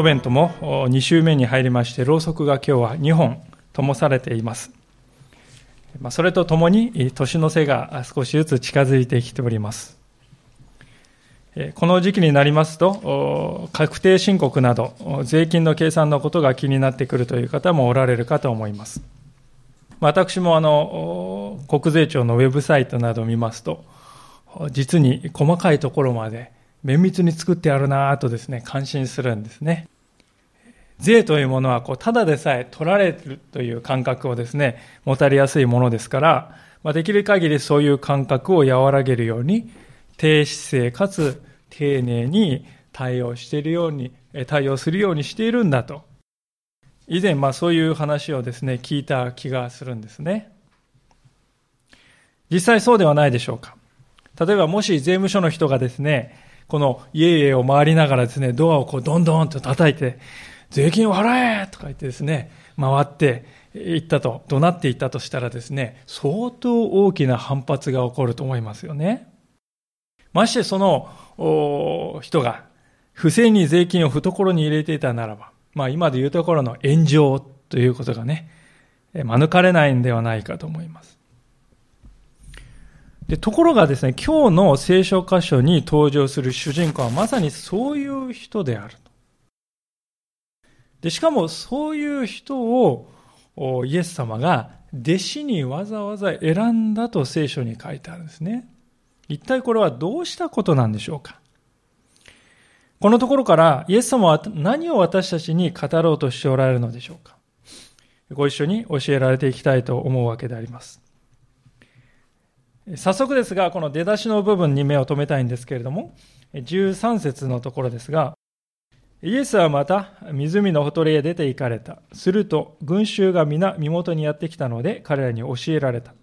ドベントも2週目に入りまして、ろうそくが今日は2本灯されています。それとともに年の瀬が少しずつ近づいてきております。この時期になりますと、確定申告など、税金の計算のことが気になってくるという方もおられるかと思います。私もあの、国税庁のウェブサイトなどを見ますと、実に細かいところまで綿密に作ってあるなぁとですね、感心するんですね。税というものは、こう、ただでさえ取られるという感覚をですね、持たれやすいものですから、まあ、できる限りそういう感覚を和らげるように、低姿勢かつ丁寧に対応しているように、対応するようにしているんだと。以前、まあそういう話をですね、聞いた気がするんですね。実際そうではないでしょうか。例えばもし税務署の人がですね、この家々を回りながらですね、ドアをこうどんどんと叩いて、税金を払えとか言ってですね、回っていったと、怒鳴っていったとしたらですね、相当大きな反発が起こると思いますよね。ましてその人が不正に税金を懐に入れていたならば、まあ今で言うところの炎上ということがね、免れないんではないかと思います。でところがですね、今日の聖書箇所に登場する主人公はまさにそういう人である。で、しかもそういう人をイエス様が弟子にわざわざ選んだと聖書に書いてあるんですね。一体これはどうしたことなんでしょうかこのところからイエス様は何を私たちに語ろうとしておられるのでしょうかご一緒に教えられていきたいと思うわけであります。早速ですが、この出だしの部分に目を留めたいんですけれども、13節のところですが、イエスはまた湖のほとりへ出て行かれた。すると群衆が皆身元にやってきたので彼らに教えられた。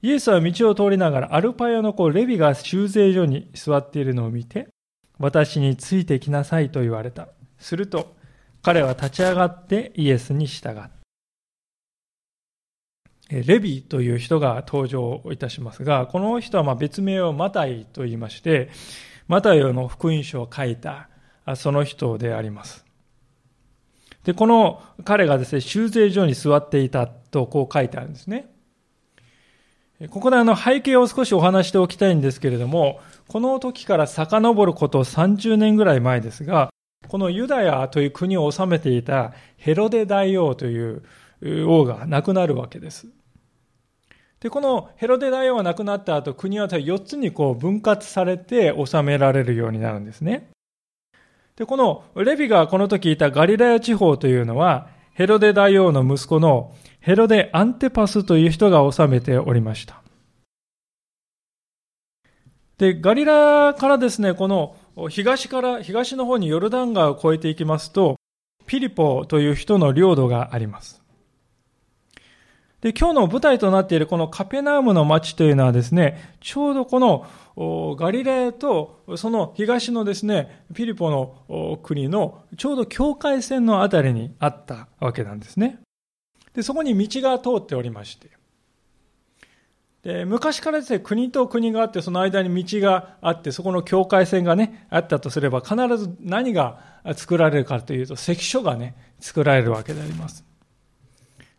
イエスは道を通りながらアルパヤの子レビが修税所に座っているのを見て、私についてきなさいと言われた。すると彼は立ち上がってイエスに従った。レビという人が登場いたしますが、この人はま別名をマタイと言いまして、マタイの福音書を書いたその人であります。で、この彼がですね、修税所に座っていたとこう書いてあるんですね。ここであの背景を少しお話しておきたいんですけれども、この時から遡ること30年ぐらい前ですが、このユダヤという国を治めていたヘロデ大王という王が亡くなるわけです。で、このヘロデ大王が亡くなった後、国は4つにこう分割されて治められるようになるんですね。で、このレビがこの時いたガリラヤ地方というのは、ヘロデ大王の息子のヘロデ・アンテパスという人が治めておりました。で、ガリラからですね、この東から、東の方にヨルダン川を越えていきますと、ピリポという人の領土があります。で、今日の舞台となっているこのカペナームの町というのはですね、ちょうどこのガリラヤとその東のですね、ピリポの国のちょうど境界線のあたりにあったわけなんですね。で、そこに道が通っておりまして。で、昔からですね、国と国があって、その間に道があって、そこの境界線がね、あったとすれば、必ず何が作られるかというと、関所がね、作られるわけであります。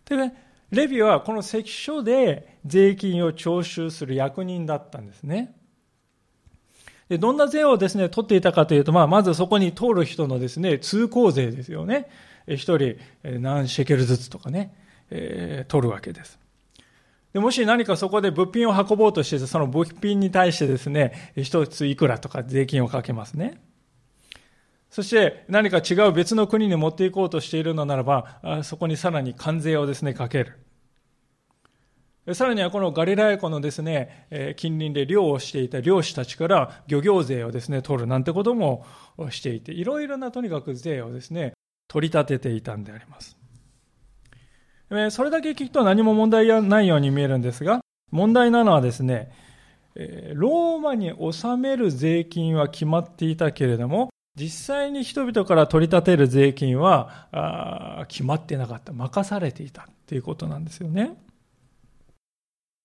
でね、レビはこの関所で税金を徴収する役人だったんですね。で、どんな税をですね、取っていたかというと、まあ、まずそこに通る人のですね、通行税ですよね。一人何シェケルずつとかね、えー、取るわけです。でもし何かそこで物品を運ぼうとして、その物品に対してですね、一ついくらとか税金をかけますね。そして何か違う別の国に持っていこうとしているのならば、そこにさらに関税をですね、かける。さらにはこのガリラヤ湖のですね、近隣で漁をしていた漁師たちから漁業税をですね、取るなんてこともしていて、いろいろなとにかく税をですね、取り立てていたんであります。それだけ聞くと何も問題ないように見えるんですが、問題なのはですね、ローマに納める税金は決まっていたけれども、実際に人々から取り立てる税金は決まってなかった。任されていたということなんですよね。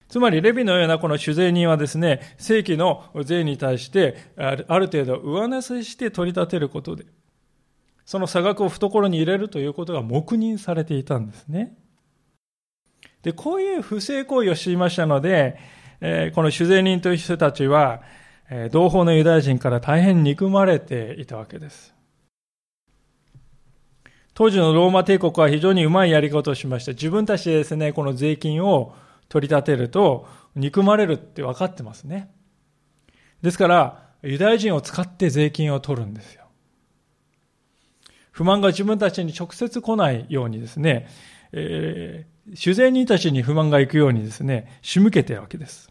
つまり、レビのようなこの主税人はですね、正規の税に対して、ある程度上乗せして取り立てることで、その差額を懐に入れるということが黙認されていたんですね。で、こういう不正行為をしていましたので、えー、この主税人という人たちは、同胞のユダヤ人から大変憎まれていたわけです。当時のローマ帝国は非常にうまいやり方をしました。自分たちでですね、この税金を取り立てると、憎まれるって分かってますね。ですから、ユダヤ人を使って税金を取るんですよ。不満が自分たちに直接来ないようにですね、えー、主税人たちに不満が行くようにですね、仕向けてるわけです。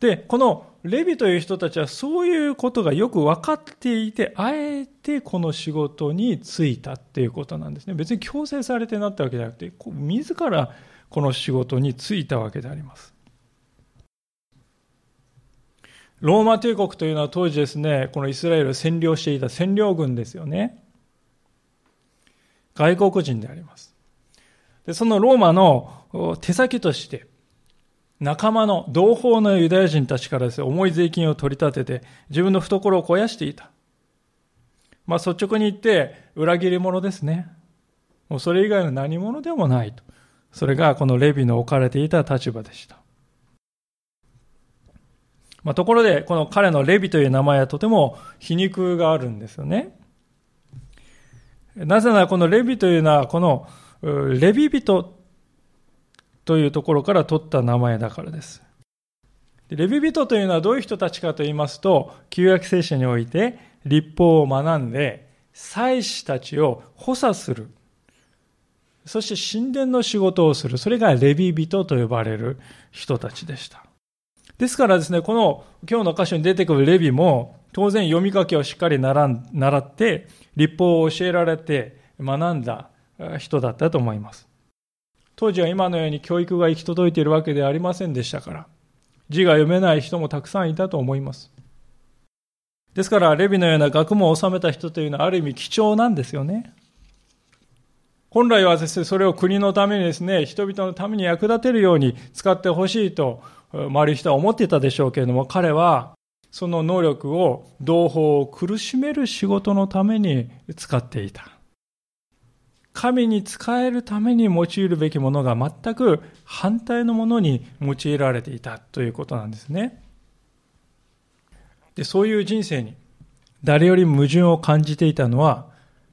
で、このレビという人たちはそういうことがよく分かっていて、あえてこの仕事に就いたっていうことなんですね。別に強制されてなったわけじゃなくて、自らこの仕事に就いたわけであります。ローマ帝国というのは当時ですね、このイスラエルを占領していた占領軍ですよね。外国人であります。でそのローマの手先として、仲間の同胞のユダヤ人たちからですね、重い税金を取り立てて、自分の懐を肥やしていた。まあ率直に言って、裏切り者ですね。もうそれ以外の何者でもないと。それがこのレビの置かれていた立場でした。まあ、ところで、この彼のレビという名前はとても皮肉があるんですよね。なぜならこのレビというのは、このレビ人というところから取った名前だからです。レビ人というのはどういう人たちかと言いますと、旧約聖書において立法を学んで、祭司たちを補佐する。そして神殿の仕事をする。それがレビ人と呼ばれる人たちでした。ですからですね、この今日の箇所に出てくるレビも、当然読み書きをしっかり習って、立法を教えられて学んだ人だったと思います。当時は今のように教育が行き届いているわけではありませんでしたから、字が読めない人もたくさんいたと思います。ですから、レビのような学問を収めた人というのはある意味貴重なんですよね。本来はですね、それを国のためにですね、人々のために役立てるように使ってほしいと周りの人は思っていたでしょうけれども、彼はその能力を同胞を苦しめる仕事のために使っていた。神に仕えるために用いるべきものが全く反対のものに用いられていたということなんですね。でそういう人生に誰より矛盾を感じていたのは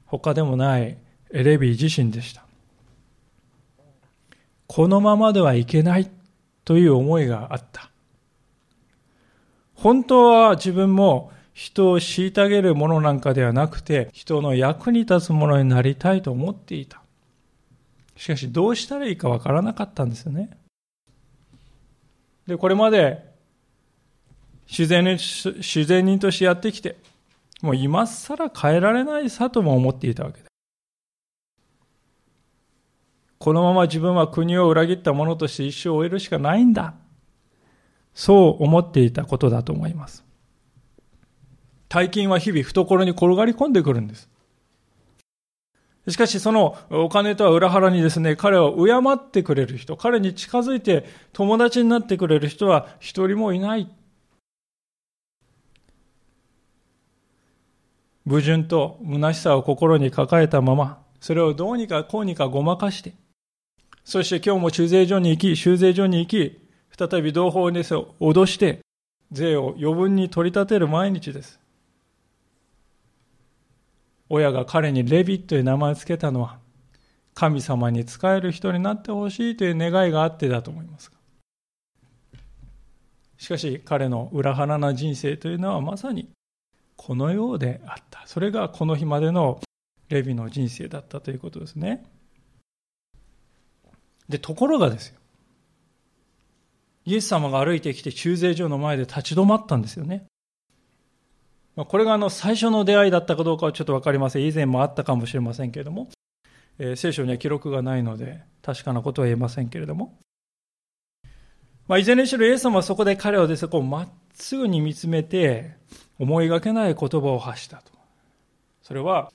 他でもないエレビー自身でした。このままではいけないという思いがあった。本当は自分も人を虐げるものなんかではなくて、人の役に立つものになりたいと思っていた。しかし、どうしたらいいかわからなかったんですよね。で、これまで、自然に、自然人としてやってきて、もう今更変えられないさとも思っていたわけで。このまま自分は国を裏切った者として一生を終えるしかないんだ。そう思っていたことだと思います。大金は日々懐に転がり込んでくるんです。しかしそのお金とは裏腹にですね、彼を敬ってくれる人、彼に近づいて友達になってくれる人は一人もいない。矛盾と虚しさを心に抱えたまま、それをどうにかこうにかごまかして、そして今日も修税所に行き、修税所に行き、再び同胞に脅して、税を余分に取り立てる毎日です。親が彼にレビという名前を付けたのは、神様に仕える人になってほしいという願いがあってだと思います。しかし彼の裏腹な人生というのはまさにこのようであった。それがこの日までのレビの人生だったということですね。で、ところがですよ。イエス様が歩いてきて中税所の前で立ち止まったんですよね。これがあの最初の出会いだったかどうかはちょっとわかりません。以前もあったかもしれませんけれども、えー、聖書には記録がないので確かなことは言えませんけれども、まあ、いずれにしろイエス様はそこで彼をですね、こうまっすぐに見つめて思いがけない言葉を発したと。それは、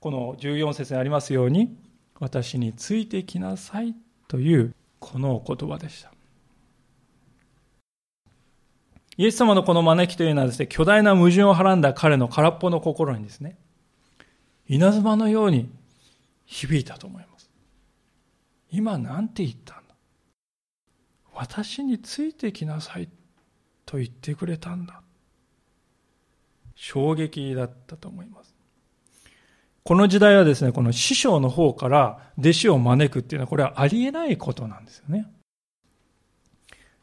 この14節にありますように、私についてきなさいというこの言葉でした。イエス様のこの招きというのはですね、巨大な矛盾をはらんだ彼の空っぽの心にですね、稲妻のように響いたと思います。今なんて言ったんだ？私についてきなさいと言ってくれたんだ。衝撃だったと思います。この時代はですね、この師匠の方から弟子を招くっていうのはこれはありえないことなんですよね。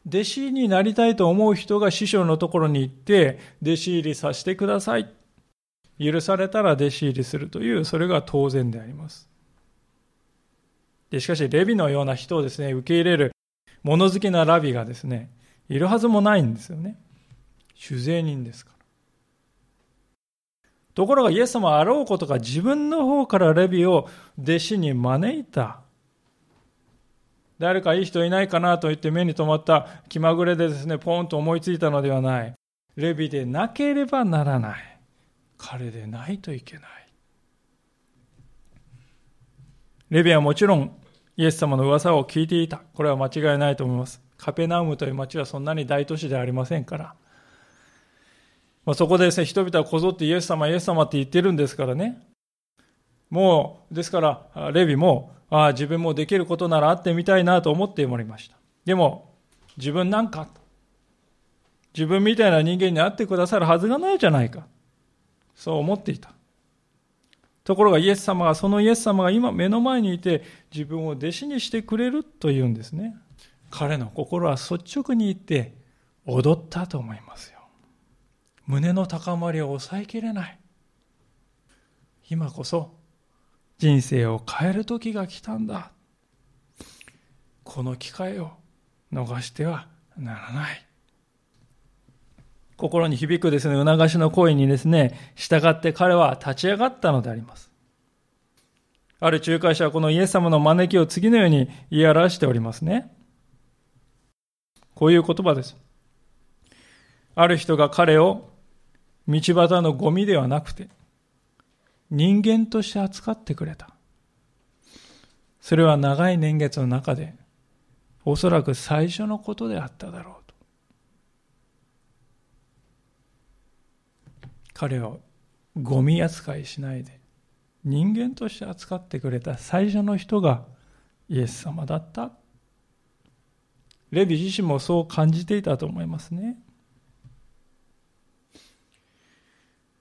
弟子になりたいと思う人が師匠のところに行って、弟子入りさせてください。許されたら弟子入りするという、それが当然であります。でしかし、レビのような人をですね、受け入れる物好きなラビがですね、いるはずもないんですよね。酒税人ですから。ところがイエス様はあろうことが自分の方からレビを弟子に招いた。誰かいい人いないかなと言って目に留まった気まぐれでですね、ポンと思いついたのではない。レビでなければならない。彼でないといけない。レビはもちろんイエス様の噂を聞いていた。これは間違いないと思います。カペナウムという町はそんなに大都市ではありませんから。まあ、そこでですね、人々はこぞってイエス様、イエス様って言ってるんですからね。もう、ですから、レビも、ああ、自分もできることなら会ってみたいなと思っておりました。でも、自分なんか、自分みたいな人間に会ってくださるはずがないじゃないか。そう思っていた。ところがイエス様が、そのイエス様が今目の前にいて、自分を弟子にしてくれるというんですね。彼の心は率直に言って、踊ったと思いますよ。胸の高まりを抑えきれない。今こそ人生を変える時が来たんだ。この機会を逃してはならない。心に響くですね、促しの声にですね、従って彼は立ち上がったのであります。ある仲介者はこのイエス様の招きを次のように言い表しておりますね。こういう言葉です。ある人が彼を道端のゴミではなくて、人間として扱ってくれた。それは長い年月の中で、おそらく最初のことであっただろうと。彼をゴミ扱いしないで、人間として扱ってくれた最初の人がイエス様だった。レビ自身もそう感じていたと思いますね。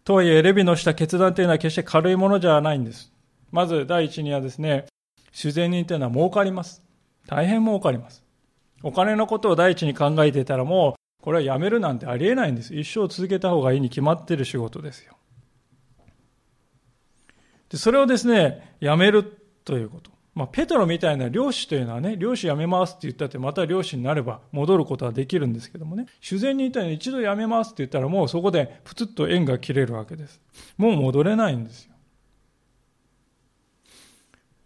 とはいえ、レビのした決断というのは決して軽いものじゃないんです。まず第一にはですね、自然人というのは儲かります。大変儲かります。お金のことを第一に考えていたらもう、これはやめるなんてありえないんです。一生続けた方がいいに決まってる仕事ですよ。でそれをですね、やめるということ。まあ、ペトロみたいな漁師というのはね、漁師辞めますって言ったって、また漁師になれば戻ることはできるんですけどもね、修繕にいたように一度辞めますって言ったら、もうそこでプツッと縁が切れるわけです。もう戻れないんですよ。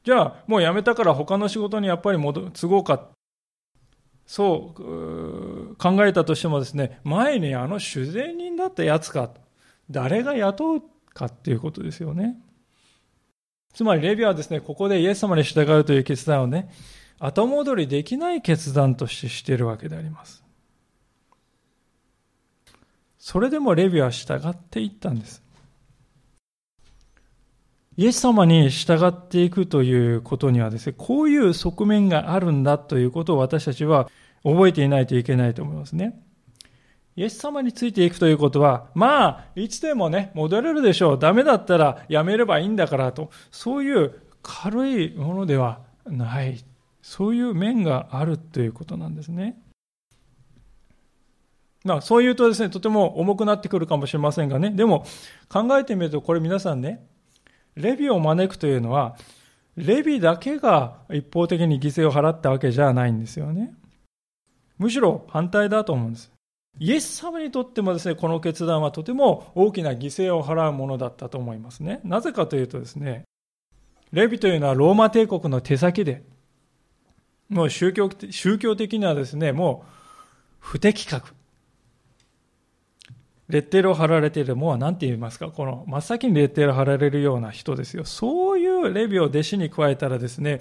じゃあ、もう辞めたから他の仕事にやっぱり戻都合か。そう考えたとしてもですね、前にあの修繕人だったやつか、誰が雇うかっていうことですよね。つまりレビはですね、ここでイエス様に従うという決断をね、後戻りできない決断としてしているわけであります。それでもレビは従っていったんです。イエス様に従っていくということにはですね、こういう側面があるんだということを私たちは覚えていないといけないと思いますね。イエス様についていくということは、まあ、いつでもね、戻れるでしょう。ダメだったらやめればいいんだからと、そういう軽いものではない。そういう面があるということなんですね。まあ、そう言うとですね、とても重くなってくるかもしれませんがね、でも考えてみると、これ皆さんね、レビを招くというのは、レビだけが一方的に犠牲を払ったわけじゃないんですよね。むしろ反対だと思うんです。イエス様にとってもですね、この決断はとても大きな犠牲を払うものだったと思いますね。なぜかというとですね、レビというのはローマ帝国の手先で、もう宗教宗教的にはですね、もう不適格。レッテルを貼られている、もう何て言いますか、この真っ先にレッテルを貼られるような人ですよ。そういうレビを弟子に加えたらですね、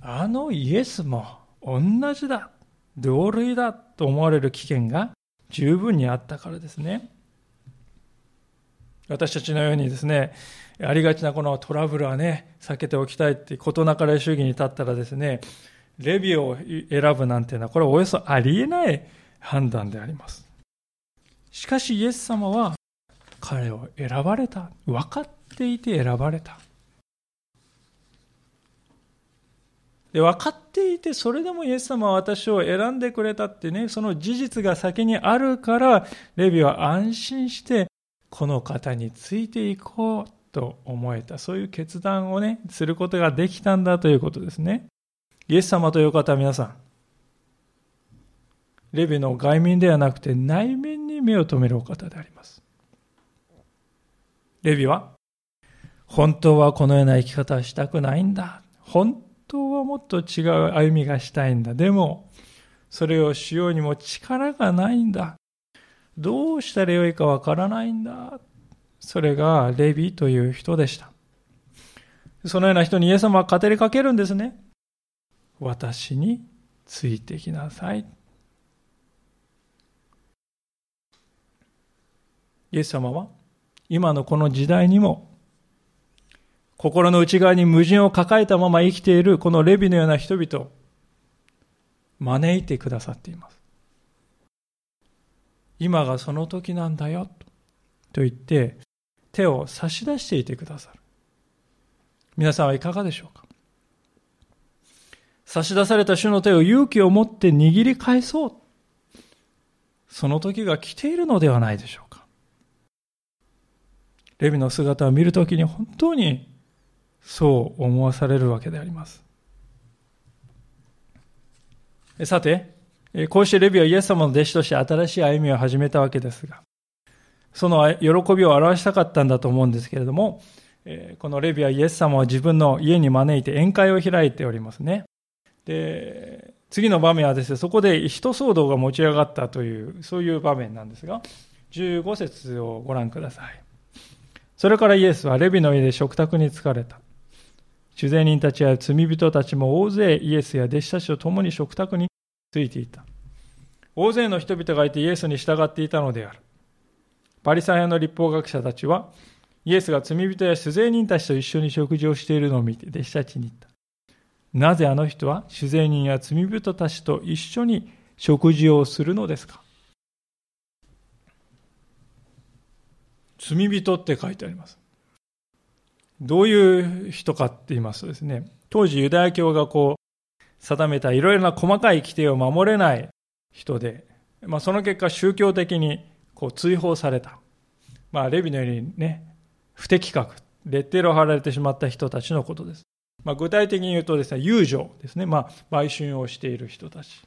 あのイエスも同じだ。同類だと思われる危険が十分にあったからですね。私たちのようにですね、ありがちなこのトラブルはね、避けておきたいって事なかれ主義に立ったらですね、レビューを選ぶなんていうのは、これはおよそありえない判断であります。しかしイエス様は彼を選ばれた。分かっていて選ばれた。で分かっていて、それでもイエス様は私を選んでくれたってね、その事実が先にあるから、レビは安心して、この方についていこうと思えた。そういう決断をね、することができたんだということですね。イエス様という方は皆さん、レビの外面ではなくて内面に目を留めるお方であります。レビは、本当はこのような生き方はしたくないんだ。本当はもっと違う歩みがしたいんだ。でも、それをしようにも力がないんだ。どうしたらよいかわからないんだ。それがレビという人でした。そのような人にイエス様は語りかけるんですね。私についてきなさい。イエス様は今のこの時代にも心の内側に矛盾を抱えたまま生きているこのレビのような人々を招いてくださっています。今がその時なんだよと言って手を差し出していてくださる。皆さんはいかがでしょうか？差し出された主の手を勇気を持って握り返そう。その時が来ているのではないでしょうか。レビの姿を見るときに本当にそう思わされるわけであります。さて、こうしてレビはイエス様の弟子として新しい歩みを始めたわけですが、その喜びを表したかったんだと思うんですけれども、このレビはイエス様を自分の家に招いて宴会を開いておりますね。で、次の場面はですね、そこで人騒動が持ち上がったという、そういう場面なんですが、15節をご覧ください。それからイエスはレビの家で食卓に疲れた。主税人たちや罪人たちも大勢イエスや弟子たちと共に食卓についていた。大勢の人々がいてイエスに従っていたのである。パリサイ派の立法学者たちは、イエスが罪人や主税人たちと一緒に食事をしているのを見て弟子たちに言った。なぜあの人は主税人や罪人たちと一緒に食事をするのですか？罪人って書いてあります。どういう人かって言いますとですね、当時ユダヤ教がこう、定めたいろいろな細かい規定を守れない人で、まあ、その結果宗教的にこう追放された。まあ、レビのようにね、不適格、レッテルを貼られてしまった人たちのことです。まあ、具体的に言うとですね、遊女ですね、まあ、売春をしている人たち。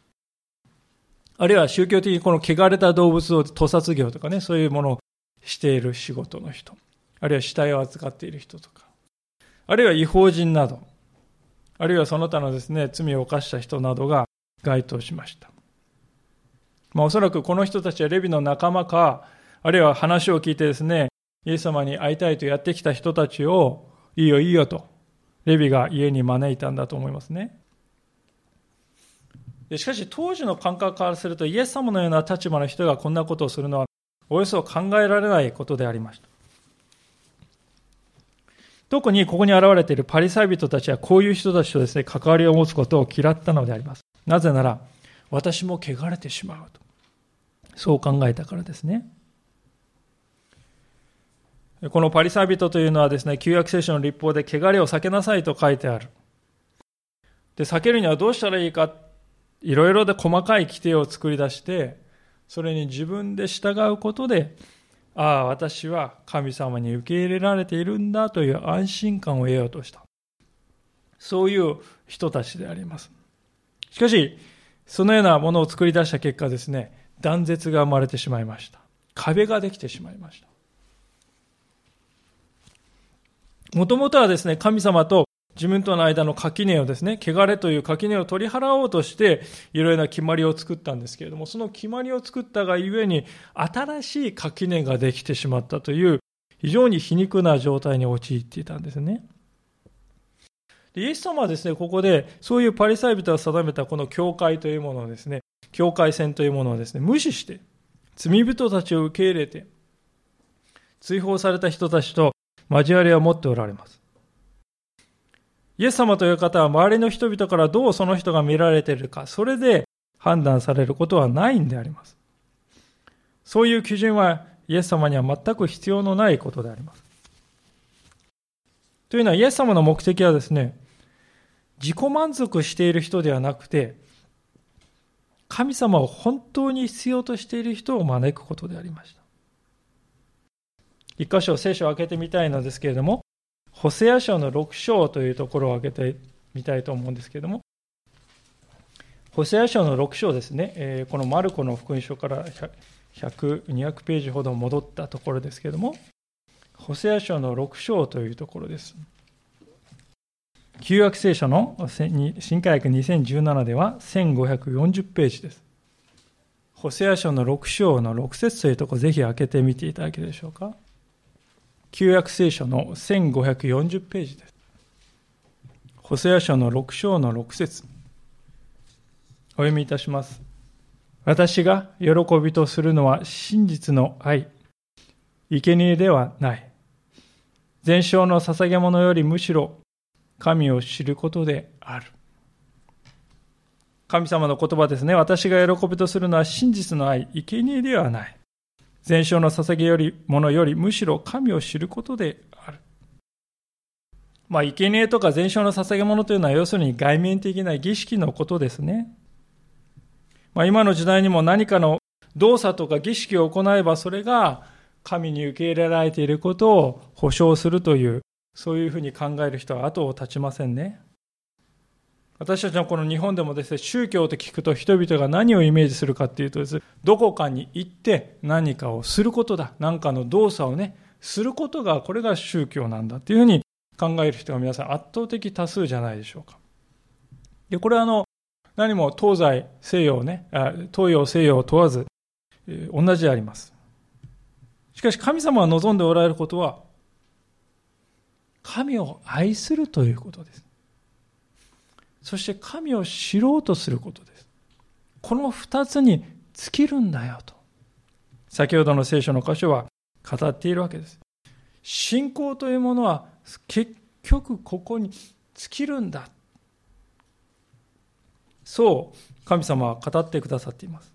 あるいは宗教的にこの汚れた動物を屠殺業とかね、そういうものをしている仕事の人、あるいは死体を扱っている人とか、あるいは違法人など、あるいはその他のですね、罪を犯した人などが該当しました。まあ、おそらくこの人たちはレビの仲間か、あるいは話を聞いてですね、イエス様に会いたいとやってきた人たちを、いいよいいよと、レビが家に招いたんだと思いますね。しかし当時の感覚からするとイエス様のような立場の人がこんなことをするのはおよそ考えられないことでありました。特にここに現れているパリサイ人たちはこういう人たちとですね、関わりを持つことを嫌ったのであります。なぜなら、私も汚れてしまうと。そう考えたからですね。このパリサイ人というのはですね、旧約聖書の立法で汚れを避けなさいと書いてある。で、避けるにはどうしたらいいか、いろいろで細かい規定を作り出して、それに自分で従うことで、ああ、私は神様に受け入れられているんだという安心感を得ようとした。そういう人たちであります。しかし、そのようなものを作り出した結果ですね、断絶が生まれてしまいました。壁ができてしまいました。もともとはですね、神様と自分との間の垣根をですね、汚れという垣根を取り払おうとして、いろいろな決まりを作ったんですけれども、その決まりを作ったがゆえに、新しい垣根ができてしまったという、非常に皮肉な状態に陥っていたんですね。イエス様はですね、ここで、そういうパリサイ人が定めたこの教会というものをですね、境界線というものをですね、無視して、罪人たちを受け入れて、追放された人たちと交わりを持っておられます。イエス様という方は周りの人々からどうその人が見られているか、それで判断されることはないんであります。そういう基準はイエス様には全く必要のないことであります。というのはイエス様の目的はですね、自己満足している人ではなくて、神様を本当に必要としている人を招くことでありました。一箇所聖書を開けてみたいのですけれども、ホセア書の6章というところを開けてみたいと思うんですけれども、ホセア書の6章ですね、え、このマルコの福音書から100、200ページほど戻ったところですけれども、ホセア書の6章というところです。旧約聖書の新科学2017では1540ページです。ホセア書の6章の6節というところぜひ開けてみていただけるでしょうか。旧約聖書の1540ページです。ホセア書の6章の6節お読みいたします。私が喜びとするのは真実の愛、生贄ではない。全焼の捧げ物よりむしろ神を知ることである。神様の言葉ですね。私が喜びとするのは真実の愛、生贄ではない。全焼の捧げよりものよりむしろ神を知ることである。まあ、生贄とか全焼の捧げ物というのは要するに外面的な儀式のことですね。まあ、今の時代にも何かの動作とか儀式を行えばそれが神に受け入れられていることを保証するというそういうふうに考える人は後を絶ちませんね。私たちのこの日本でもですね、宗教と聞くと人々が何をイメージするかっていうとです、ね、どこかに行って何かをすることだ。何かの動作をね、することが、これが宗教なんだっていうふうに考える人が皆さん圧倒的多数じゃないでしょうか。で、これはあの、何も東西西洋ね、東洋西洋問わず、え、同じであります。しかし神様が望んでおられることは、神を愛するということです。そして神を知ろうとすることです。この二つに尽きるんだよと。先ほどの聖書の箇所は語っているわけです。信仰というものは結局ここに尽きるんだ。そう神様は語ってくださっています。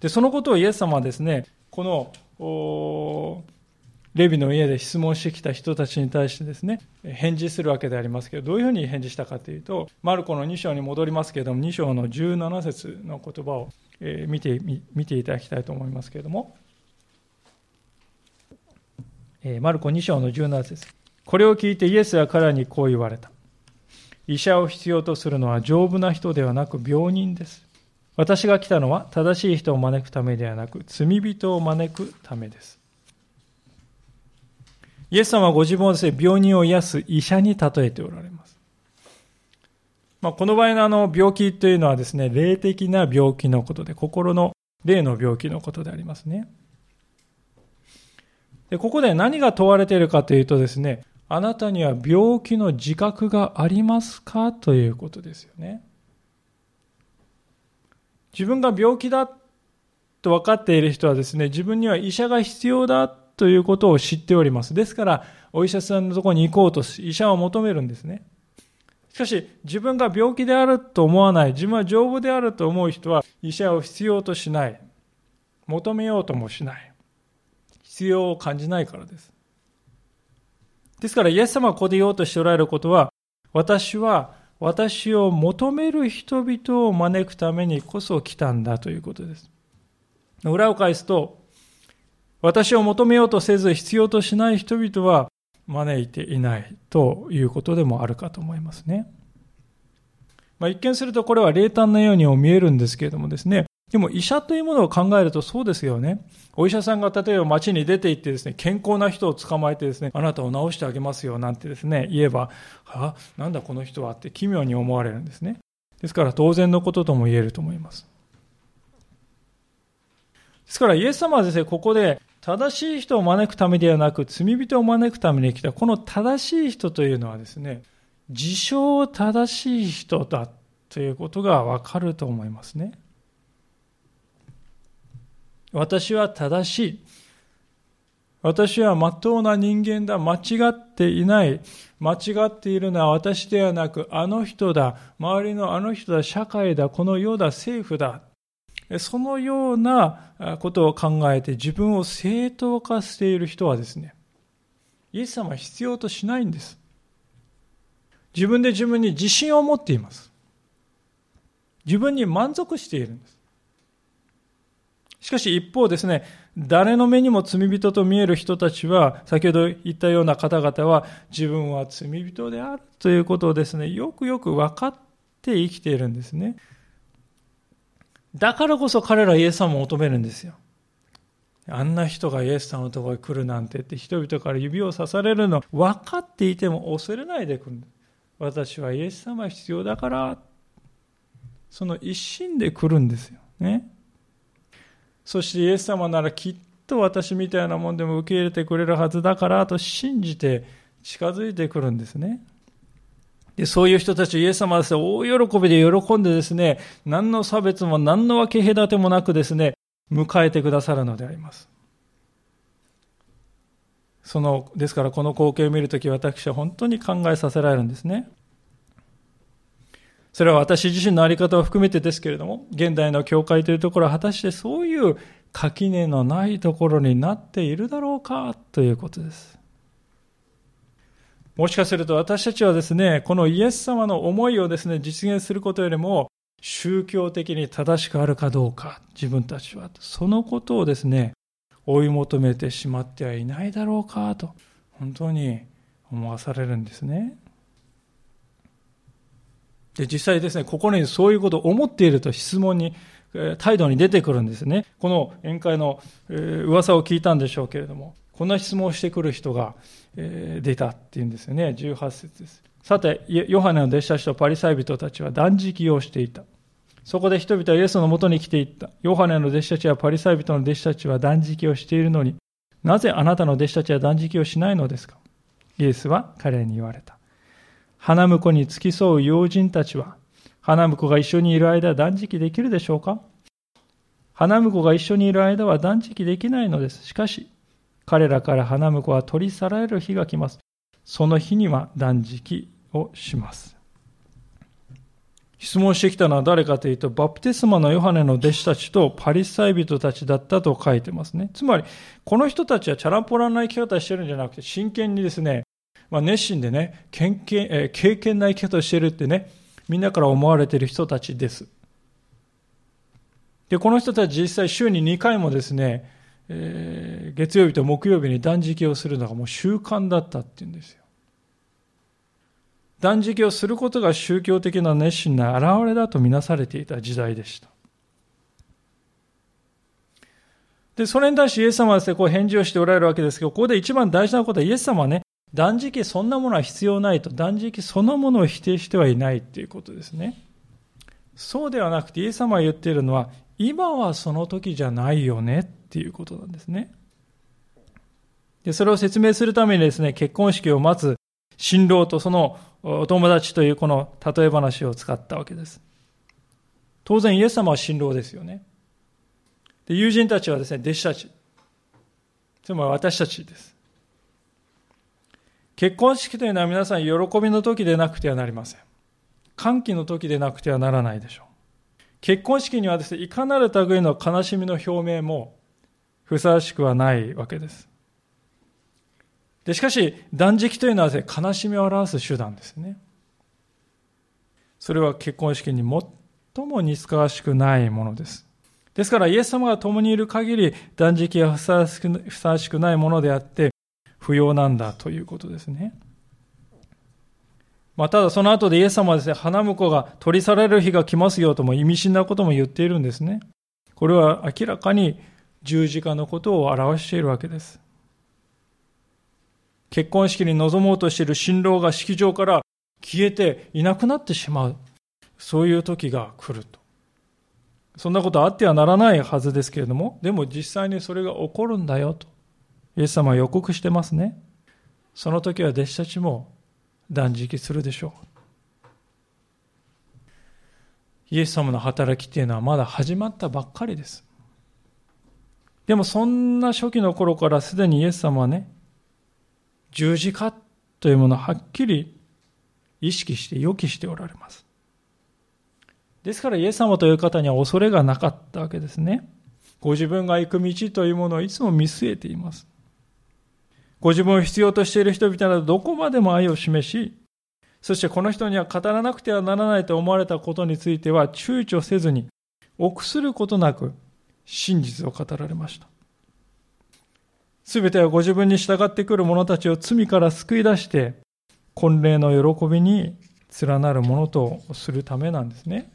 で、そのことをイエス様はですね、この、レビの家で質問してきた人たちに対してですね、返事するわけでありますけど、どういうふうに返事したかというと、マルコの2章に戻りますけれども、2章の17節の言葉を見て見ていただきたいと思いますけれども、マルコ2章の17節これを聞いてイエスは彼らにこう言われた。医者を必要とするのは丈夫な人ではなく病人です。私が来たのは正しい人を招くためではなく罪人を招くためです。イエス様はご自分をですね、病人を癒す医者に例えておられます。まあ、この場合のあの病気というのはですね、霊的な病気のことで、心の霊の病気のことでありますね。でここで何が問われているかというとですね、あなたには病気の自覚がありますかということですよね。自分が病気だと分かっている人はですね、自分には医者が必要だということを知っております。ですから、お医者さんのところに行こうと医者を求めるんですね。しかし、自分が病気であると思わない、自分は丈夫であると思う人は、医者を必要としない。求めようともしない。必要を感じないからです。ですから、イエス様がここで言おうとしておられることは、私は私を求める人々を招くためにこそ来たんだということです。裏を返すと、私を求めようとせず必要としない人々は招いていないということでもあるかと思いますね。まあ、一見するとこれは冷淡なようにも見えるんですけれどもですね、でも医者というものを考えるとそうですよね。お医者さんが例えば街に出て行ってですね、健康な人を捕まえてですね、あなたを治してあげますよなんてですね、言えば、あ、なんだこの人はって奇妙に思われるんですね。ですから当然のこととも言えると思います。ですからイエス様はですね、ここで正しい人を招くためではなく、罪人を招くために来た、この正しい人というのはですね、自称正しい人だということがわかると思いますね。私は正しい。私は真っ当な人間だ。間違っていない。間違っているのは私ではなく、あの人だ。周りのあの人だ。社会だ。この世だ。政府だ。そのようなことを考えて自分を正当化している人はですね、イエス様は必要としないんです。自分で自分に自信を持っています。自分に満足しているんです。しかし一方ですね、誰の目にも罪人と見える人たちは、先ほど言ったような方々は、自分は罪人であるということをですね、よくよく分かって生きているんですね。だからこそ彼らイエス様を求めるんですよ。あんな人がイエス様のところに来るなんてって人々から指をさされるの分かっていても恐れないで来る。私はイエス様必要だから、その一心で来るんですよね。そしてイエス様ならきっと私みたいなもんでも受け入れてくれるはずだからと信じて近づいてくるんですね。で、そういう人たちイエス様はですね、大喜びで喜んでですね、何の差別も何の分け隔てもなくですね、迎えてくださるのであります。その、ですからこの光景を見るとき私は本当に考えさせられるんですね。それは私自身の在り方を含めてですけれども、現代の教会というところは果たしてそういう垣根のないところになっているだろうかということです。もしかすると私たちはですね、このイエス様の思いをですね、実現することよりも、宗教的に正しくあるかどうか、自分たちは、そのことをですね、追い求めてしまってはいないだろうかと、本当に思わされるんですね。で、実際ですね、心にそういうことを思っていると質問に、態度に出てくるんですね。この宴会の、噂を聞いたんでしょうけれども、こんな質問をしてくる人が、出たっていうんですよね。18節です。さて、ヨハネの弟子たちとパリサイ人たちは断食をしていた。そこで人々はイエスのもとに来ていった。ヨハネの弟子たちやパリサイ人の弟子たちは断食をしているのに、なぜあなたの弟子たちは断食をしないのですか？イエスは彼に言われた。花婿に付き添う要人たちは、花婿が一緒にいる間断食できるでしょうか？花婿が一緒にいる間は断食できないのです。しかし、彼らから花婿は取り去られる日が来ます。その日には断食をします。質問してきたのは誰かというと、バプテスマのヨハネの弟子たちとパリサイ人たちだったと書いてますね。つまり、この人たちはチャランポランな生き方してるんじゃなくて、真剣にですね、まあ、熱心でね、経験、え経験な生き方をしてるってね、みんなから思われてる人たちです。で、この人たち実際週に2回もですね、えー、月曜日と木曜日に断食をするのがもう習慣だったっていうんですよ。断食をすることが宗教的な熱心な現れだとみなされていた時代でした。で、それに対してイエス様はですね、こう返事をしておられるわけですけど、ここで一番大事なことはイエス様はね、断食そんなものは必要ないと、断食そのものを否定してはいないということですね。そうではなくて、イエス様が言っているのは、今はその時じゃないよねっていうことなんですね。で、それを説明するためにですね、結婚式を待つ新郎とそのお友達というこの例え話を使ったわけです。当然イエス様は新郎ですよね。で、友人たちはですね、弟子たち。つまり私たちです。結婚式というのは皆さん喜びの時でなくてはなりません。歓喜の時でなくてはならないでしょう。結婚式にはですね、いかなる類の悲しみの表明もふさわしくはないわけです。で、しかし、断食というのはですね、悲しみを表す手段ですね。それは結婚式に最も似つかわしくないものです。ですから、イエス様が共にいる限り、断食はふさわしくないものであって、不要なんだということですね。まあ、ただその後でイエス様はですね、花婿が取り去られる日が来ますよとも意味深なことも言っているんですね。これは明らかに十字架のことを表しているわけです。結婚式に臨もうとしている新郎が式場から消えていなくなってしまう。そういう時が来ると。そんなことあってはならないはずですけれども、でも実際にそれが起こるんだよと。イエス様は予告してますね。その時は弟子たちも断食するでしょう。イエス様の働きっていうのはまだ始まったばっかりです。でもそんな初期の頃からすでにイエス様はね、十字架というものをはっきり意識して予期しておられます。ですからイエス様という方には恐れがなかったわけですね。ご自分が行く道というものをいつも見据えています。ご自分を必要としている人々などどこまでも愛を示し、そしてこの人には語らなくてはならないと思われたことについては躊躇せずに、臆することなく真実を語られました。すべてはご自分に従ってくる者たちを罪から救い出して、婚礼の喜びに連なるものとするためなんですね。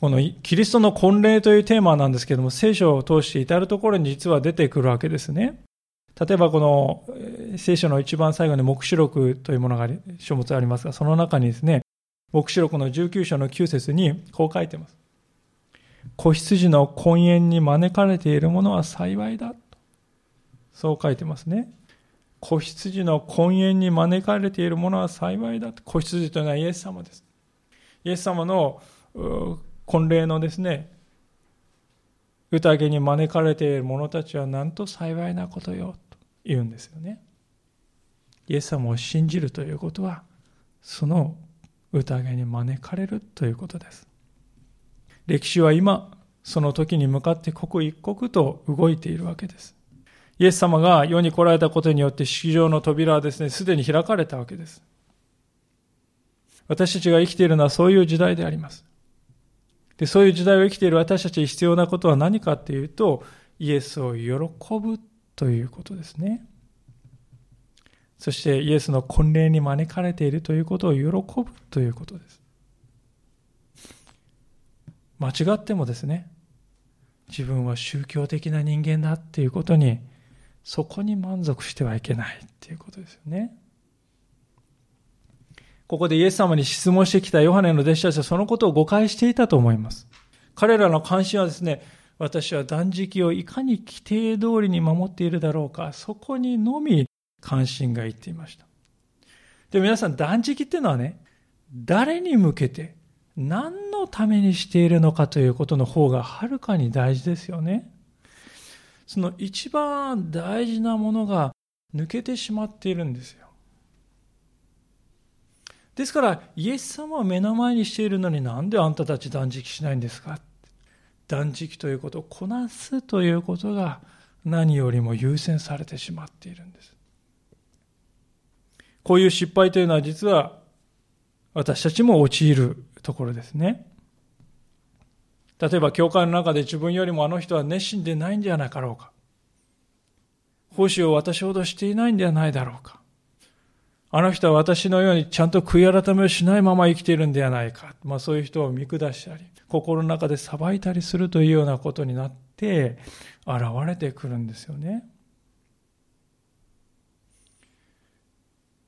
このキリストの婚礼というテーマなんですけども、聖書を通して至るところに実は出てくるわけですね。例えばこの聖書の一番最後に黙示録というものがあり書物ありますが、その中にですね、黙示録の19章の9節にこう書いてます。子羊の婚宴に招かれている者は幸いだ。そう書いてますね。子羊の婚宴に招かれている者は幸いだ。子羊というのはイエス様です。イエス様の婚礼のですね、宴に招かれている者たちはなんと幸いなことよと言うんですよね。イエス様を信じるということは、その宴に招かれるということです。歴史は今、その時に向かって刻一刻と動いているわけです。イエス様が世に来られたことによって式場の扉はですね、すでに開かれたわけです。私たちが生きているのはそういう時代であります。で、そういう時代を生きている私たちに必要なことは何かっていうと、イエスを喜ぶということですね。そしてイエスの婚礼に招かれているということを喜ぶということです。間違ってもですね、自分は宗教的な人間だっていうことに、そこに満足してはいけないっていうことですよね。ここでイエス様に質問してきたヨハネの弟子たちはそのことを誤解していたと思います。彼らの関心はですね、私は断食をいかに規定通りに守っているだろうか、そこにのみ関心がいっていました。で、皆さん断食っていうのはね、誰に向けて、何のためにしているのかということの方がはるかに大事ですよね。その一番大事なものが抜けてしまっているんですよ。ですから、イエス様を目の前にしているのになんであんたたち断食しないんですか？断食ということをこなすということが何よりも優先されてしまっているんです。こういう失敗というのは実は私たちも陥るところですね。例えば教会の中で自分よりもあの人は熱心でないんじゃなかろうか。奉仕を私ほどしていないんではないだろうか。あの人は私のようにちゃんと悔い改めをしないまま生きているんではないか。まあそういう人を見下したり、心の中で裁いたりするというようなことになって、現れてくるんですよね。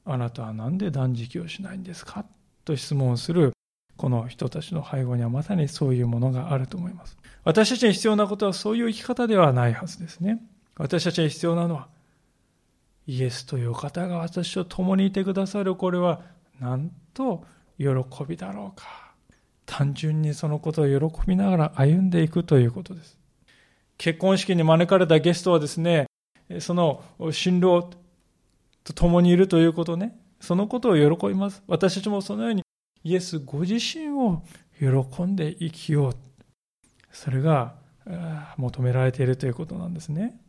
あなたは何で断食をしないんですか？と質問するこの人たちの背後にはまさにそういうものがあると思います。私たちに必要なことはそういう生き方ではないはずですね。私たちに必要なのはイエスという方が私と共にいてくださるこれはなんと喜びだろうか単純にそのことを喜びながら歩んでいくということです結婚式に招かれたゲストはですねその新郎と共にいるということねそのことを喜びます私たちもそのようにイエスご自身を喜んで生きよう。それが求められているということなんですね。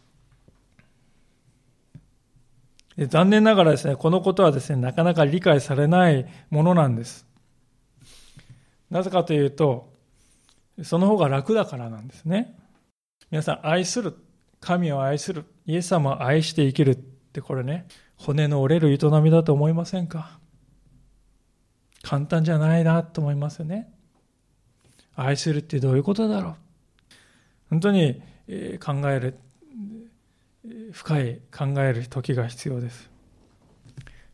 残念ながらですね、このことはですね、なかなか理解されないものなんです。なぜかというと、その方が楽だからなんですね。皆さん、愛する、神を愛する、イエス様を愛して生きるってこれね、骨の折れる営みだと思いませんか？簡単じゃないなと思いますよね。愛するってどういうことだろう本当に考える深い考える時が必要です。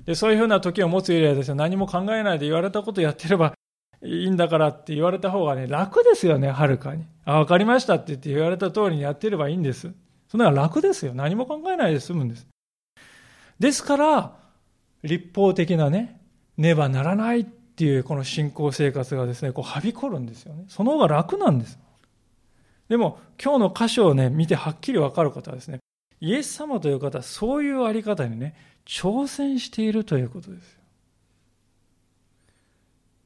でそういうふうな時を持つよりはですね、何も考えないで言われたことやってればいいんだからって言われた方がね、楽ですよね、はるかに。あ、わかりましたって言って言われた通りにやってればいいんです。そんなの楽ですよ。何も考えないで済むんです。ですから、立法的なね、ねばならないっていうこの信仰生活がですね、こうはびこるんですよね。その方が楽なんです。でも今日の箇所をね、見てはっきりわかることはですね、イエス様という方はそういうあり方にね、挑戦しているということです。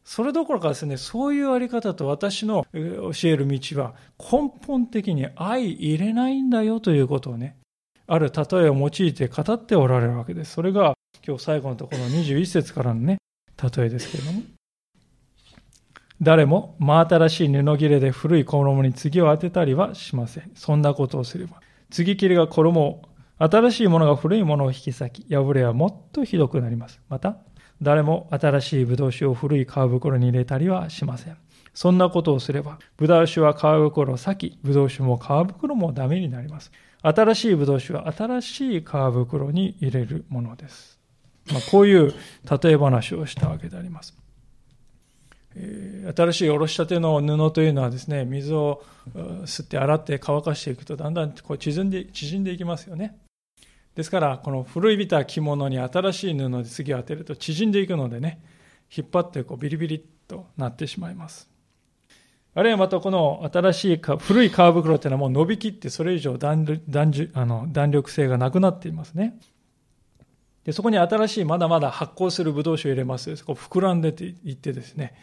それどころかですね、そういうあり方と私の教える道は根本的に相入れないんだよということをね、ある例えを用いて語っておられるわけです。それが今日最後のところの21節からのね、例えですけれども。誰も真新しい布切れで古い衣に継を当てたりはしません。そんなことをすれば。継ぎ切りが衣を、新しいものが古いものを引き裂き、破れはもっとひどくなります。また、誰も新しい葡萄酒を古い皮袋に入れたりはしません。そんなことをすれば、葡萄酒は皮袋を裂き、葡萄酒も皮袋もダメになります。新しい葡萄酒は新しい皮袋に入れるものです。まあ、こういう例え話をしたわけであります。新しいおろしたての布というのはですね、水を吸って洗って乾かしていくとだんだんこう縮んで縮んでいきますよね。ですから、この古いびた着物に新しい布で次を当てると縮んでいくのでね、引っ張ってこうビリビリとなってしまいます。あるいはまたこの新しい古い皮袋っていうのはもう伸びきってそれ以上弾あの弾力性がなくなっていますね。で、そこに新しいまだまだ発酵するブドウ酒を入れますと、こ膨らんでいってですね、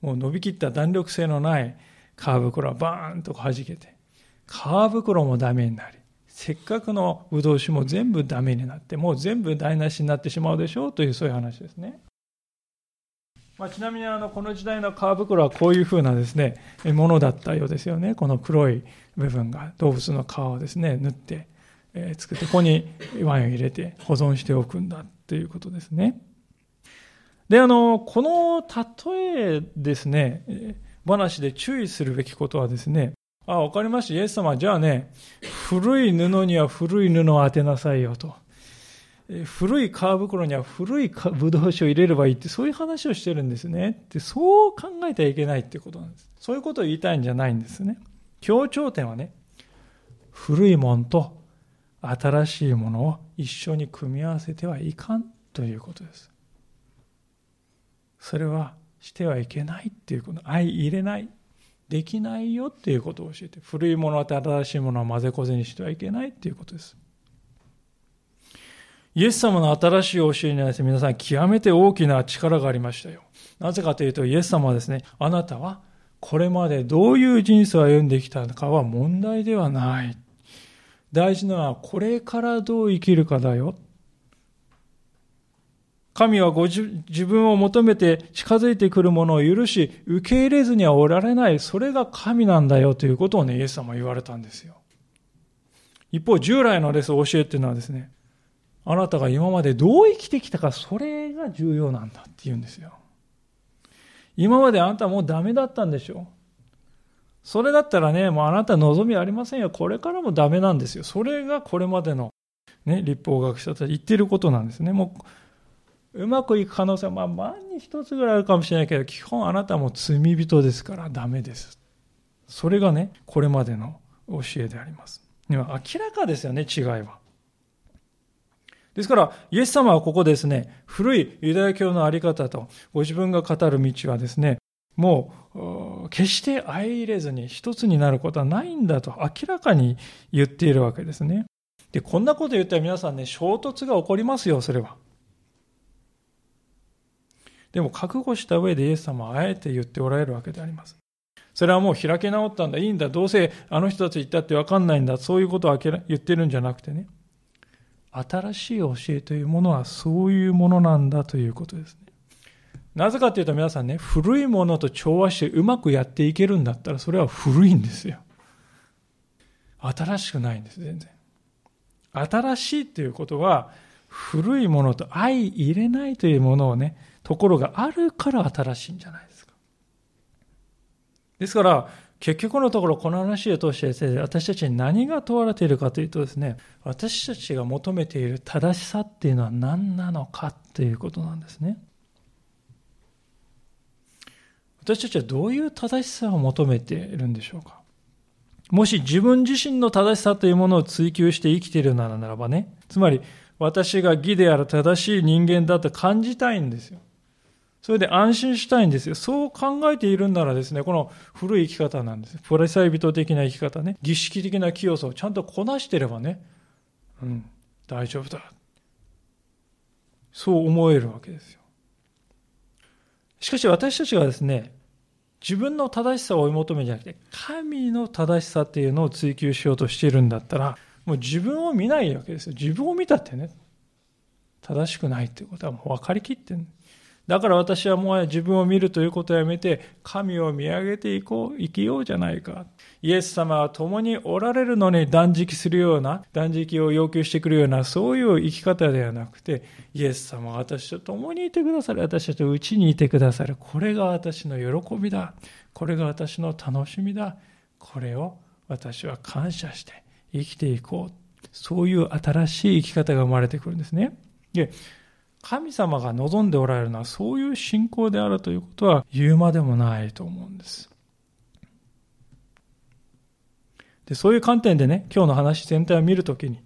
もう伸びきった弾力性のない皮袋はバーンと弾けて、皮袋もダメになり、せっかくのブドウ酒も全部ダメになって、もう全部台無しになってしまうでしょうというそういう話ですね。まあ、ちなみにあのこの時代の皮袋はこういうふうなですね、ものだったようですよね。この黒い部分が動物の皮をですね、縫って、え、作って、ここにワインを入れて保存しておくんだということですね。で、あの、この例えですね、話で注意するべきことはですね、あ、わかりました。イエス様、じゃあね、古い布には古い布を当てなさいよと。古い皮袋には古いブドウ酒を入れればいいって、そういう話をしてるんですね。でそう考えてはいけないってことなんです。そういうことを言いたいんじゃないんですね。強調点はね、古いもんと新しいものを一緒に組み合わせてはいかんということです。それはしてはいけないっていうこと、相入れない。できないよっていうことを教えて、古いものと新しいものを混ぜこぜにしてはいけないっていうことです。イエス様の新しい教えにはですね、皆さん極めて大きな力がありましたよ。なぜかというと、イエス様はですね、あなたはこれまでどういう人生を歩んできたのかは問題ではない。大事なのはこれからどう生きるかだよ。神はご自分を求めて近づいてくるものを許し、受け入れずにはおられない。それが神なんだよということをね、イエス様は言われたんですよ。一方、従来のです、教えっていうのはですね、あなたが今までどう生きてきたか、それが重要なんだって言うんですよ。今まであなたはもうダメだったんでしょう。それだったらね、もうあなた望みありませんよ。これからもダメなんですよ。それがこれまでのね、立法学者たち言ってることなんですね。もううまくいく可能性は、まあ、万に一つぐらいあるかもしれないけど、基本あなたも罪人ですからダメです。それがね、これまでの教えであります。明らかですよね、違いは。ですから、イエス様はここですね、古いユダヤ教のあり方と、ご自分が語る道はですね、もう、決して相入れずに一つになることはないんだと明らかに言っているわけですね。で、こんなこと言ったら皆さんね、衝突が起こりますよ、それは。でも覚悟した上でイエス様はあえて言っておられるわけであります。それはもう開け直ったんだ、いいんだ、どうせあの人たち言ったって分かんないんだ、そういうことを言ってるんじゃなくてね、新しい教えというものはそういうものなんだということですね。なぜかというと皆さんね、古いものと調和してうまくやっていけるんだったら、それは古いんですよ。新しくないんです、全然。新しいということは、古いものと相入れないというものをね、ところがあるから新しいんじゃないですか。ですから、結局のところこの話を通して私たちに何が問われているかというとですね、私たちが求めている正しさっていうのは何なのかということなんですね。私たちはどういう正しさを求めているんでしょうか？もし自分自身の正しさというものを追求して生きているならならばね、つまり私が義である正しい人間だと感じたいんですよ。それで安心したいんですよ。そう考えているならですね、この古い生き方なんです。プレサイ人的な生き方ね、儀式的な清さをちゃんとこなしてればね、うん、大丈夫だ。そう思えるわけですよ。しかし私たちがですね、自分の正しさを追い求めじゃなくて、神の正しさっていうのを追求しようとしているんだったら、もう自分を見ないわけですよ。自分を見たってね、正しくないっていうことはもう分かりきってる。だから私はもう自分を見るということをやめて、神を見上げていこう、生きようじゃないか。イエス様は共におられるのに断食するような、断食を要求してくるような、そういう生き方ではなくて、イエス様は私と共にいてくださる。私たちとうちにいてくださる。これが私の喜びだ。これが私の楽しみだ。これを私は感謝して生きていこう。そういう新しい生き方が生まれてくるんですね。で神様が望んでおられるのはそういう信仰であるということは言うまでもないと思うんです。でそういう観点でね、今日の話全体を見るときに、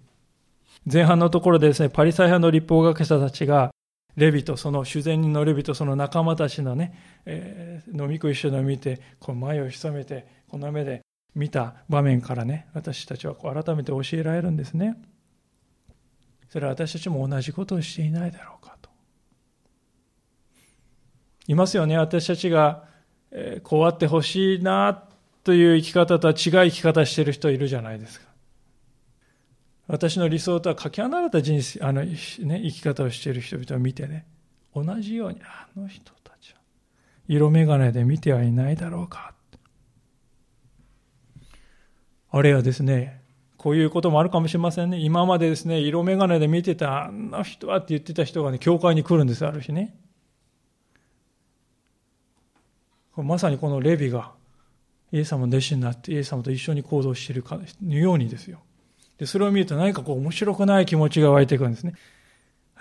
前半のところでですね、パリサイ派の立法学者たちが、レビとその修善人のレビとその仲間たちのね、えー、飲み食いしてのを見て、この前を潜めて、この目で見た場面からね、私たちはこう改めて教えられるんですね。それは私たちも同じことをしていないだろうかと。いますよね、私たちが、えこうあってほしいなという生き方とは違う生き方している人いるじゃないですか。私の理想とはかけ離れた人生、あの、ね、生き方をしている人々を見てね、同じように、あの人たちは、色眼鏡で見てはいないだろうか。あるいはですね、こういうこともあるかもしれませんね。今までですね、色眼鏡で見てたあんな人はって言ってた人がね、教会に来るんです、ある日ね。まさにこのレビが、イエス様の弟子になって、イエス様と一緒に行動しているかのようにですよ。で、それを見ると何かこう面白くない気持ちが湧いてくるんですね。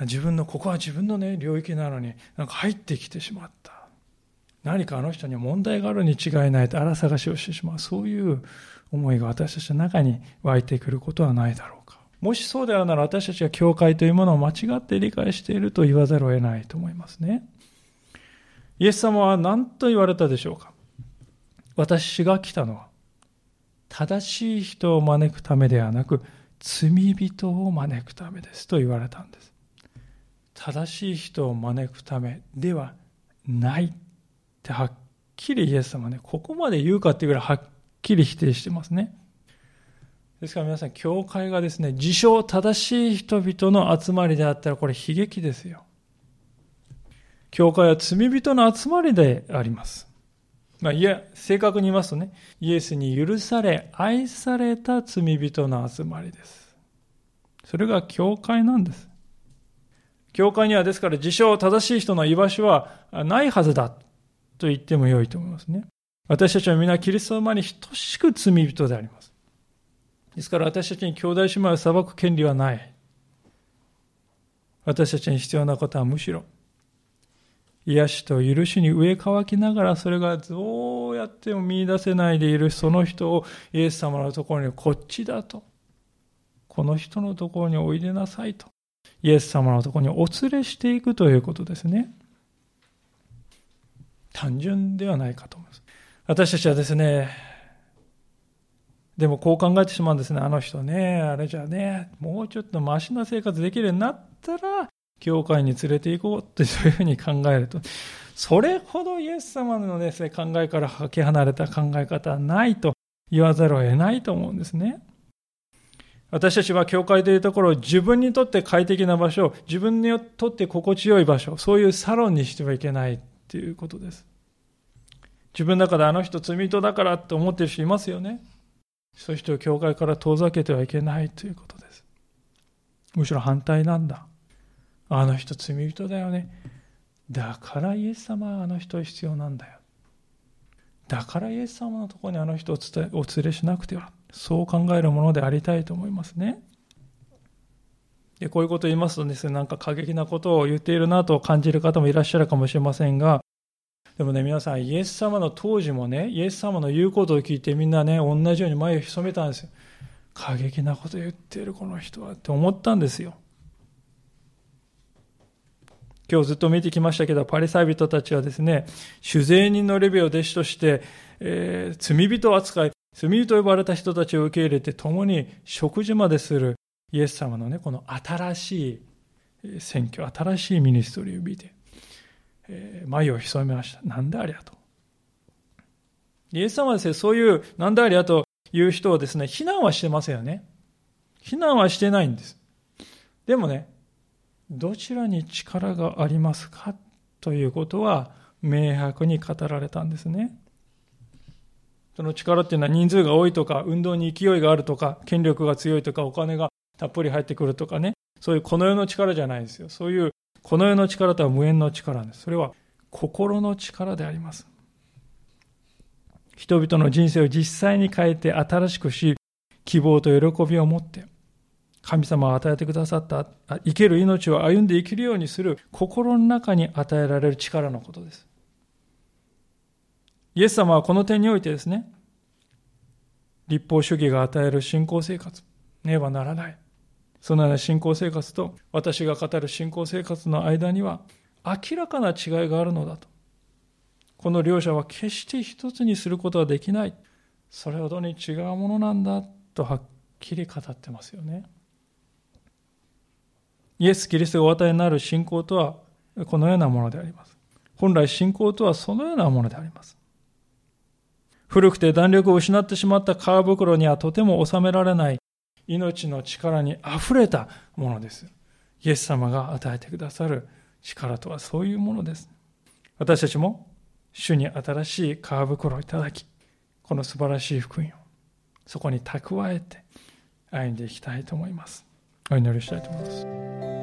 自分の、ここは自分のね、領域なのに、なんか入ってきてしまった。何かあの人には問題があるに違いないと荒探しをしてしまう。そういう思いが私たちの中に湧いてくることはないだろうか。もしそうであるなら私たちは教会というものを間違って理解していると言わざるを得ないと思いますね。イエス様は何と言われたでしょうか？私が来たのは正しい人を招くためではなく罪人を招くためですと言われたんです。正しい人を招くためではないってはっきりイエス様ね、ここまで言うかっていうぐらいはっきり否定してますね。ですから皆さん、教会がですね、自称正しい人々の集まりであったら、これ悲劇ですよ。教会は罪人の集まりであります。まあ、いや、正確に言いますとね、イエスに許され、愛された罪人の集まりです。それが教会なんです。教会にはですから自称正しい人の居場所はないはずだと言っても良いと思いますね。私たちは皆キリストの前に等しく罪人であります。ですから私たちに兄弟姉妹を裁く権利はない。私たちに必要なことはむしろ、癒しと許しに植え替きながらそれがどうやっても見出せないでいるその人をイエス様のところにこっちだと。この人のところにおいでなさいと。イエス様のところにお連れしていくということですね。単純ではないかと思います。私たちはですね、でもこう考えてしまうんですね。あの人ね、あれじゃね、もうちょっとマシな生活できるようになったら、教会に連れて行こうってそういうふうに考えると、それほどイエス様のですね、考えからかけ離れた考え方はないと言わざるを得ないと思うんですね。私たちは教会というところを自分にとって快適な場所、自分にとって心地よい場所、そういうサロンにしてはいけないということです。自分の中であの人罪人だからって思ってる人いますよね。そういう人を教会から遠ざけてはいけないということです。むしろ反対なんだ。あの人罪人だよね。だからイエス様はあの人必要なんだよ。だからイエス様のところにあの人をお連れしなくては。そう考えるものでありたいと思いますね。でこういうことを言いますとですね、なんか過激なことを言っているなと感じる方もいらっしゃるかもしれませんが、でもね、皆さん、イエス様の当時もね、イエス様の言うことを聞いてみんなね、同じように前を潜めたんですよ。過激なこと言ってるこの人はって思ったんですよ。今日ずっと見てきましたけど、パリサイ人たちはですね、主税人のレビを弟子として、えー、罪人扱い、罪人と呼ばれた人たちを受け入れて共に食事までするイエス様のね、この新しい選挙、新しいミニストリーを見て、えー、眉を潜めました。なんでありゃと。イエス様はですね、そういう、なんでありゃという人をですね、非難はしてませんよね。非難はしてないんです。でもね、どちらに力がありますかということは明白に語られたんですね。その力っていうのは人数が多いとか、運動に勢いがあるとか、権力が強いとか、お金がたっぷり入ってくるとかね、そういうこの世の力じゃないですよ。そういうこの世の力とは無縁の力です。それは心の力であります。人々の人生を実際に変えて新しくし、希望と喜びを持って、神様が与えてくださった生ける命を歩んで生きるようにする心の中に与えられる力のことです。イエス様はこの点においてですね、立法主義が与える信仰生活、ねばならない。そのような信仰生活と私が語る信仰生活の間には明らかな違いがあるのだと。この両者は決して一つにすることはできない。それほどに違うものなんだとはっきり語ってますよね。イエス・キリストがお与えになる信仰とはこのようなものであります。本来信仰とはそのようなものであります。古くて弾力を失ってしまった皮袋にはとても収められない命の力に溢れたものです。イエス様が与えてくださる力とはそういうものです。私たちも主に新しい皮袋をいただき、この素晴らしい福音をそこに蓄えて歩んでいきたいと思います。お祈りしたいと思います。